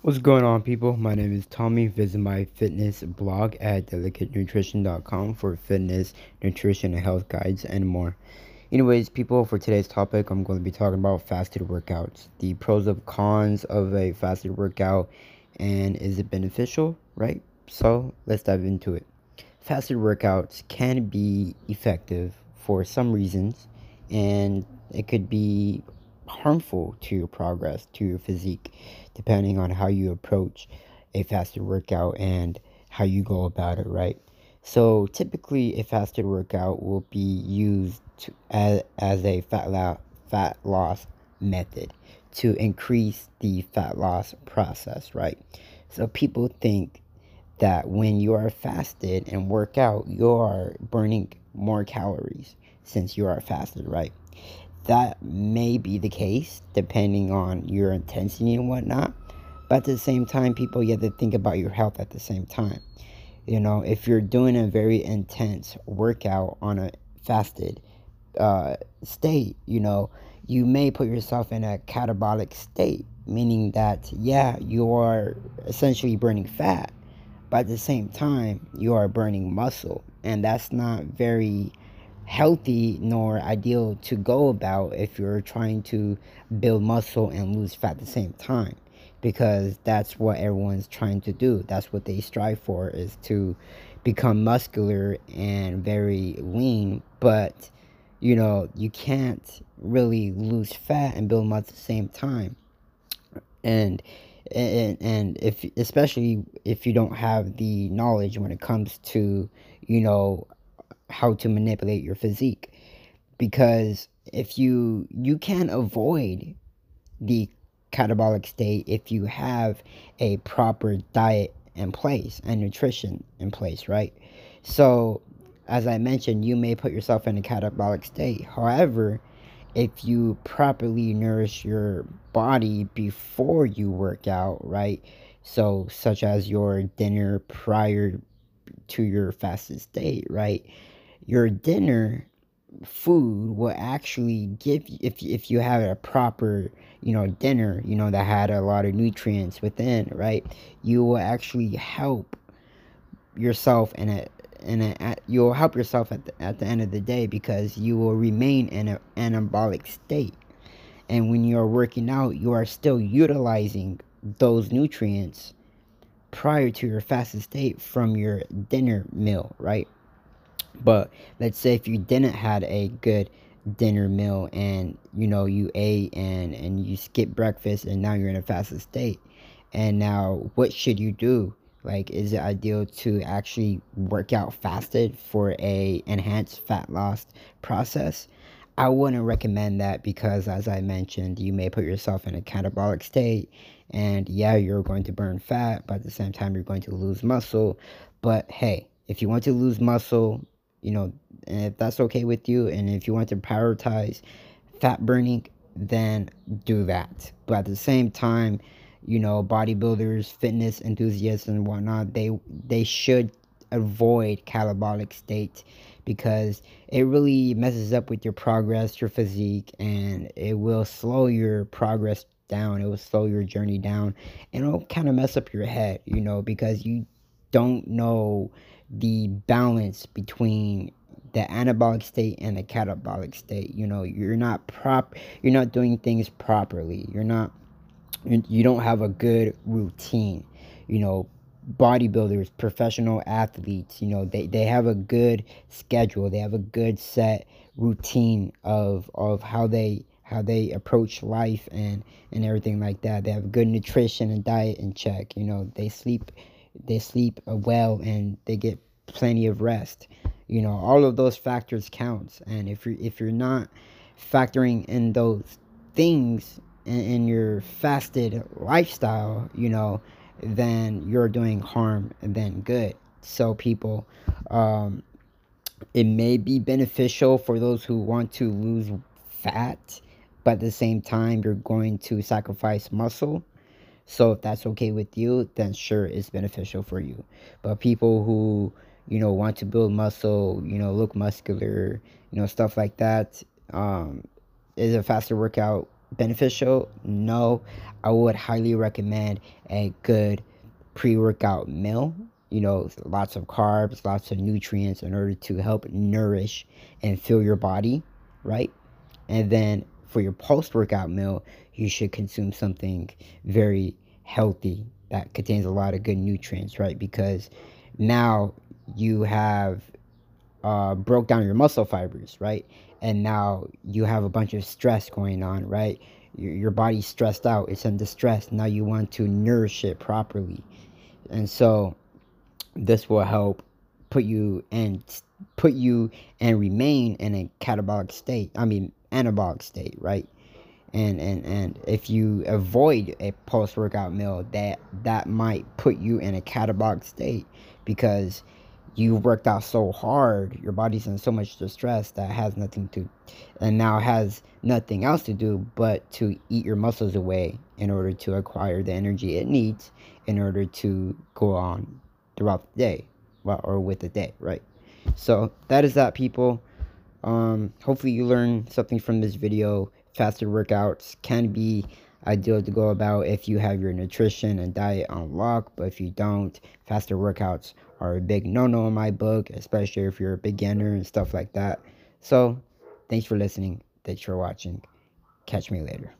What's going on, people? My name is Tommy. Visit my fitness blog at delicatenutrition.com for fitness, nutrition, and health guides and more. Anyways, people, for today's topic, I'm going to be talking about fasted workouts, the pros and cons of a fasted workout, and is it beneficial, right? So let's dive into it. Fasted workouts can be effective for some reasons, and it could be harmful to your progress, to your physique, depending on how you approach a fasted workout and how you go about it, right? So typically, a fasted workout will be used to, as, as a fat, la- fat loss method to increase the fat loss process, right? So people think that when you are fasted and work out, you are burning more calories since you are fasted, right? That may be the case depending on your intensity and whatnot. But at the same time, people, you have to think about your health at the same time. You know, if you're doing a very intense workout on a fasted uh, state, you know, you may put yourself in a catabolic state, meaning that, yeah, you are essentially burning fat, but at the same time, you are burning muscle. And that's not very healthy nor ideal to go about if you're trying to build muscle and lose fat at the same time because that's what everyone's trying to do. That's what they strive for is to become muscular and very lean. But you know you can't really lose fat and build muscle at the same time. And and and if especially if you don't have the knowledge when it comes to you know how to manipulate your physique. Because if you you can avoid the catabolic state if you have a proper diet in place and nutrition in place right? So as i mentioned you may put yourself in a catabolic state. However if you properly nourish your body before you work out right? So such as your dinner prior to your fasted state right your dinner food will actually give you if if you have a proper you know dinner you know that had a lot of nutrients within right? You will actually help yourself in a in a you'll help yourself at the, at the end of the day because you will remain in an anabolic state. And when you're working out you are still utilizing those nutrients prior to your fasted state from your dinner meal right but let's say if you didn't had a good dinner meal and you know you ate and and you skip breakfast and now you're in a fasted state and now what should you do? Like is it ideal to actually work out fasted for a enhanced fat loss process? I wouldn't recommend that because as i mentioned you may put yourself in a catabolic state and yeah you're going to burn fat but at the same time you're going to lose muscle. But hey if you want to lose muscle you know, if that's okay with you, and if you want to prioritize fat burning, then do that. But at the same time, you know, bodybuilders, fitness enthusiasts, and whatnot, they they should avoid catabolic state because it really messes up with your progress, your physique, and it will slow your progress down. It will slow your journey down, and it'll kind of mess up your head, you know, because you don't know the balance between the anabolic state and the catabolic state. You know, you're not prop, you're not doing things properly. You're not, you don't have a good routine. You know, bodybuilders, professional athletes, you know, they, they have a good schedule. They have a good set routine of of how they how they approach life and and everything like that. They have good nutrition and diet in check. You know, they sleep they sleep well and they get plenty of rest. You know, all of those factors counts. And if you're if you're not factoring in those things in, in your fasted lifestyle, you know, then you're doing harm than good. So people, um, it may be beneficial for those who want to lose fat, but at the same time, you're going to sacrifice muscle so if that's okay with you, then sure, it's beneficial for you. But people who, you know, want to build muscle, you know, look muscular, you know, stuff like that, um, is a faster workout beneficial? No. I would highly recommend a good pre workout meal. You know, lots of carbs, lots of nutrients in order to help nourish and fill your body, right? And then for your post workout meal, you should consume something very healthy that contains a lot of good nutrients, right? Because now you have uh, broke down your muscle fibers, right? And now you have a bunch of stress going on, right? Your, your body's stressed out, it's under stress. Now you want to nourish it properly. And so this will help put you and put you and remain in a catabolic state. I mean, anabolic state, right? And and and if you avoid a post workout meal, that that might put you in a catabolic state because you worked out so hard, your body's in so much distress that has nothing to, and now has nothing else to do but to eat your muscles away in order to acquire the energy it needs in order to go on throughout the day, well, or with the day, right? So that is that, people. Um, hopefully you learn something from this video. Faster workouts can be ideal to go about if you have your nutrition and diet on lock, but if you don't, faster workouts are a big no-no in my book, especially if you're a beginner and stuff like that. So, thanks for listening. Thanks for watching. Catch me later.